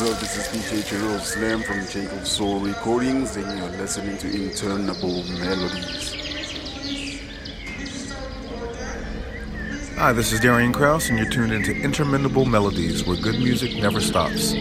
What's up? This is DJ Gerald Slam from Jacob Soul Recordings, and you're listening to Interminable Melodies. Hi, this is Darian Kraus, and you're tuned into Interminable Melodies, where good music never stops.